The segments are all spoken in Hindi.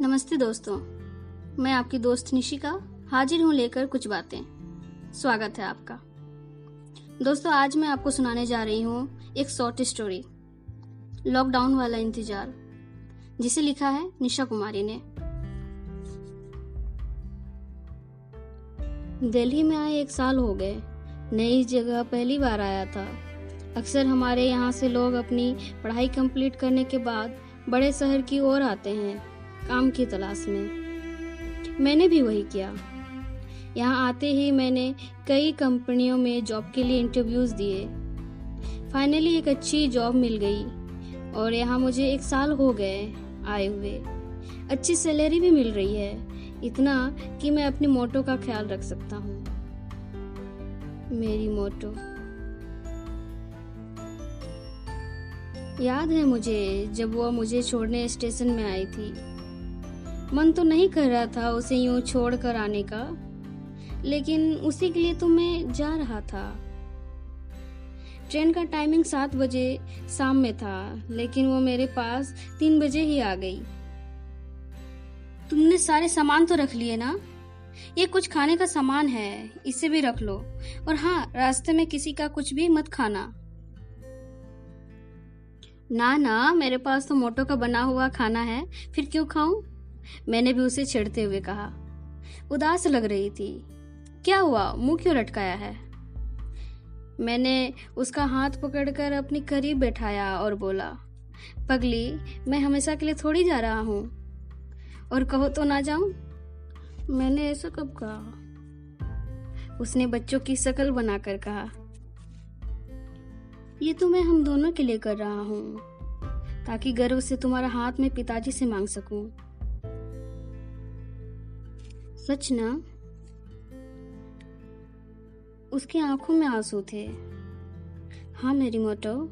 नमस्ते दोस्तों। मैं आपकी दोस्त निशिका, हाजिर हूँ लेकर कुछ बातें। स्वागत है आपका। दोस्तों, आज मैं आपको सुनाने जा रही हूँ एक शॉर्ट स्टोरी लॉकडाउन वाला इंतज़ार, जिसे लिखा है निशा कुमारी ने। दिल्ली में आए एक साल हो गए। नई जगह पहली बार आया था। अक्सर हमारे यहाँ से लोग अपनी पढ़ाई कंप्लीट करने के बाद बड़े शहर की ओर आते हैं। काम की तलाश में। मैंने भी वही किया। यहाँ आते ही मैंने कई कंपनियों में जॉब के लिए इंटरव्यूज़ दिए। फाइनली एक अच्छी जॉब मिल गई और यहाँ मुझे एक साल हो गए आए हुए। अच्छी सैलरी भी मिल रही है, इतना कि मैं अपनी मोटो का ख्याल रख सकता हूँ। मेरी मोटो याद है मुझे जब वो मुझे छोड़ने स्टेशन में आई थी। मन तो नहीं कर रहा था उसे यूँ छोड़ कर आने का, लेकिन उसी के लिए तो मैं जा रहा था। ट्रेन का टाइमिंग सात बजे शाम में था, लेकिन वो मेरे पास तीन बजे ही आ गई। तुमने सारे सामान तो रख लिए ना? ये कुछ खाने का सामान है, इसे भी रख लो। और हाँ रास्ते में किसी का कुछ भी मत खाना। ना ना, मेरे पास तो मोटो का बना हुआ खाना है, फिर क्यों खाऊं? मैंने भी उसे छेड़ते हुए कहा। उदास लग रही थी। क्या हुआ? मुँह क्यों लटकाया है? मैंने उसका हाथ पकड़कर अपनी करीब बैठाया और बोला, पगली, मैं हमेशा के लिए थोड़ी जा रहा हूँ। और कहो तो ना जाऊँ? मैंने ऐसा कब कहा? उसने बच्चों की शकल बनाकर कहा, ये तो मैं हम दोनों के लिए कर रहा हूँ, ताकि गर्व से तुम्हारा हाथ में पिताजी से मांग सकूँ। सच ना उसकी आँखों में आँसू थे। हाँ मेरी मोटो।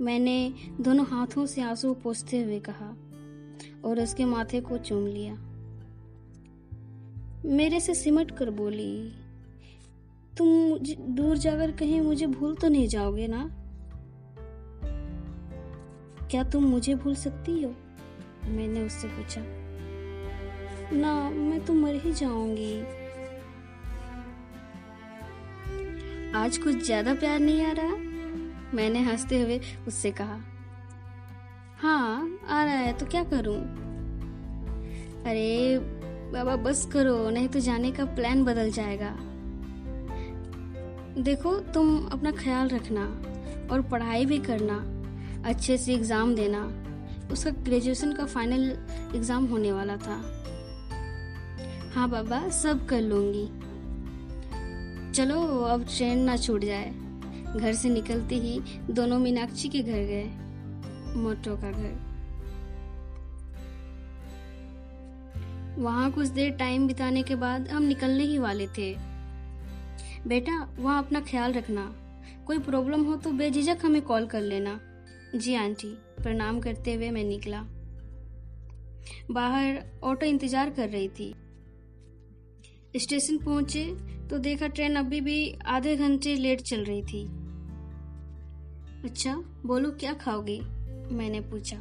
मैंने दोनों हाथों से आँसू पोसते हुए कहा और उसके माथे को चूम लिया। मेरे से सिमट कर बोली, तुम दूर जाकर कहीं मुझे भूल तो नहीं जाओगे ना? क्या तुम मुझे भूल सकती हो? मैंने उससे पूछा। ना, मैं तो मर ही जाऊँगी। आज कुछ ज़्यादा प्यार नहीं आ रहा? मैंने हँसते हुए उससे कहा। हाँ आ रहा है तो क्या करूँ? अरे, बाबा, बस करो, नहीं तो जाने का प्लान बदल जाएगा। देखो, तुम अपना ख्याल रखना और पढ़ाई भी करना, अच्छे से एग्ज़ाम देना। उसका ग्रेजुएशन का फाइनल एग्ज़ाम होने वाला था। हाँ बाबा, सब कर लूँगी। चलो, अब ट्रेन ना छूट जाए। घर से निकलते ही दोनों मीनाक्षी के घर गए, मोटो का घर। वहाँ कुछ देर टाइम बिताने के बाद हम निकलने ही वाले थे। बेटा, वहाँ अपना ख्याल रखना। कोई प्रॉब्लम हो तो बेझिझक हमें कॉल कर लेना। जी आंटी, प्रणाम करते हुए मैं निकला। बाहर ऑटो इंतज़ार कर रही थी। स्टेशन पहुँचे तो देखा ट्रेन अभी भी आधे घंटे लेट चल रही थी। अच्छा बोलो क्या खाओगे? मैंने पूछा।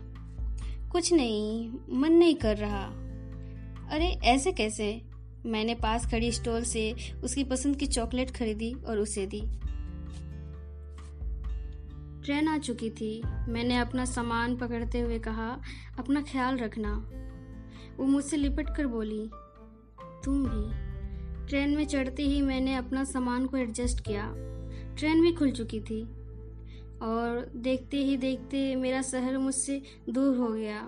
कुछ नहीं, मन नहीं कर रहा। अरे, ऐसे कैसे? मैंने पास खड़ी स्टॉल से उसकी पसंद की चॉकलेट खरीदी और उसे दी। ट्रेन आ चुकी थी। मैंने अपना सामान पकड़ते हुए कहा, अपना ख्याल रखना। वो मुझसे लिपट कर बोली, तुम भी। ट्रेन में चढ़ते ही मैंने अपना सामान को एडजस्ट किया। ट्रेन भी खुल चुकी थी। और देखते ही देखते मेरा शहर मुझसे दूर हो गया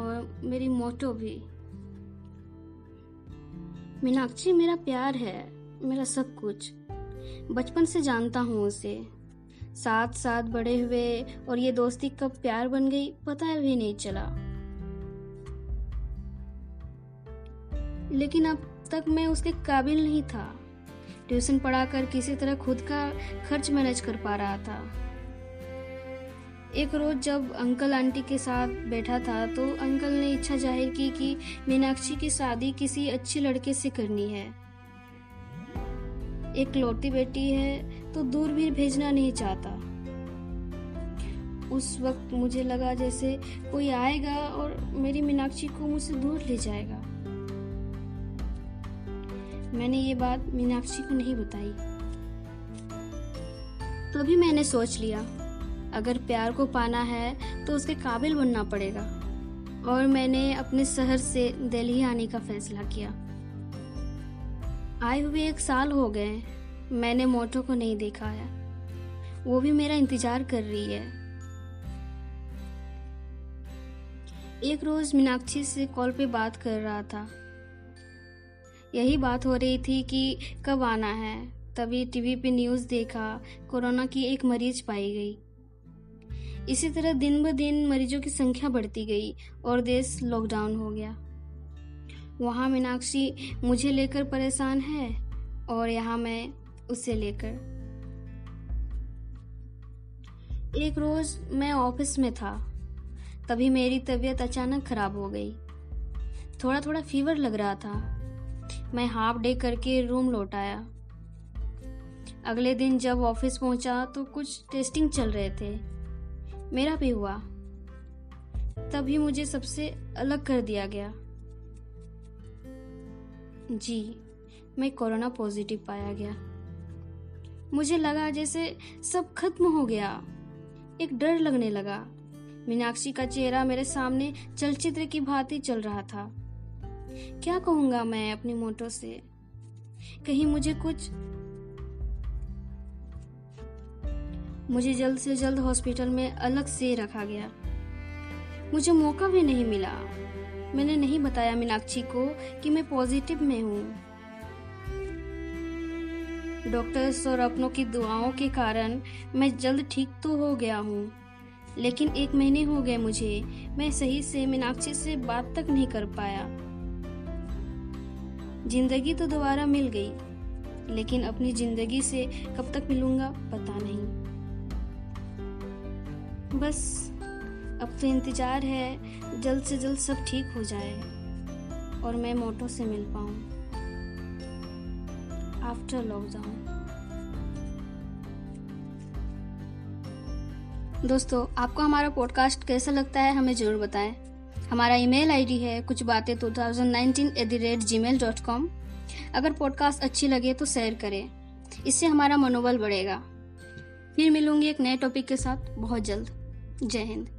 और मेरी मोटो भी। मीनाक्षी, मेरा प्यार है, मेरा सब कुछ। बचपन से जानता हूँ उसे। साथ साथ बड़े हुए और ये दोस्ती कब प्यार बन गई पता भी नहीं चला। लेकिन अब तक मैं उसके काबिल नहीं था। ट्यूशन पढ़ाकर किसी तरह खुद का खर्च मैनेज कर पा रहा था। एक रोज जब अंकल आंटी के साथ बैठा था तो अंकल ने इच्छा ज़ाहिर की कि मीनाक्षी की शादी किसी अच्छे लड़के से करनी है। एक लौटी बेटी है तो दूर भी भेजना नहीं चाहता। उस वक्त मुझे लगा जैसे कोई आएगा और मेरी मीनाक्षी को मुझसे दूर ले जाएगा। मैंने ये बात मीनाक्षी को नहीं बताई। तभी मैंने सोच लिया, अगर प्यार को पाना है तो उसके काबिल बनना पड़ेगा। और मैंने अपने शहर से दिल्ली आने का फैसला किया। आए हुए एक साल हो गए, मैंने मोटो को नहीं देखा है। वो भी मेरा इंतज़ार कर रही है। एक रोज मीनाक्षी से कॉल पे बात कर रहा था। यही बात हो रही थी कि कब आना है। तभी टीवी पे न्यूज़ देखा, कोरोना की एक मरीज़ पाई गई। इसी तरह दिन ब दिन मरीजों की संख्या बढ़ती गई और देश लॉकडाउन हो गया। वहाँ मीनाक्षी, मुझे लेकर परेशान है और यहाँ मैं उसे लेकर। एक रोज मैं ऑफ़िस में था। तभी मेरी तबीयत अचानक खराब हो गई। थोड़ा थोड़ा फीवर लग रहा था। मैं हाफ़ डे करके रूम लौट आया। अगले दिन जब ऑफ़िस पहुँचा तो कुछ टेस्टिंग चल रहे थे। मेरा भी हुआ। तभी मुझे सबसे अलग कर दिया गया। जी, मैं कोरोना पॉजिटिव पाया गया। मुझे लगा जैसे सब खत्म हो गया। एक डर लगने लगा। मीनाक्षी का चेहरा मेरे सामने चलचित्र की भांति चल रहा था। क्या कहूँगा मैं अपनी मोटो से? कहीं मुझे कुछ मुझे जल्द से जल्द हॉस्पिटल में अलग से रखा गया। मुझे मौका भी नहीं मिला। मैंने नहीं बताया मीनाक्षी को कि मैं पॉजिटिव में हूँ। डॉक्टर्स और अपनों की दुआओं के कारण मैं जल्द ठीक तो हो गया हूँ। लेकिन एक महीने हो गए मुझे। मैं सही से मीनाक्षी से बात तक नहीं कर पाया। ज़िंदगी तो दोबारा मिल गई, लेकिन अपनी ज़िंदगी से कब तक मिलूँगा पता नहीं। बस, अब तो इंतज़ार है, जल्द से जल्द सब ठीक हो जाए, और मैं मोटो से मिल पाऊँ। आफ्टर लॉकडाउन दोस्तों, आपको हमारा पॉडकास्ट कैसा लगता है, हमें ज़रूर बताएँ। हमारा ईमेल आईडी है कुछ बातें two thousand nineteen at the rate Gmail dot com अगर पॉडकास्ट अच्छी लगे तो शेयर करें। इससे हमारा मनोबल बढ़ेगा। फिर मिलूँगी एक नए टॉपिक के साथ। बहुत जल्द। जय हिंद।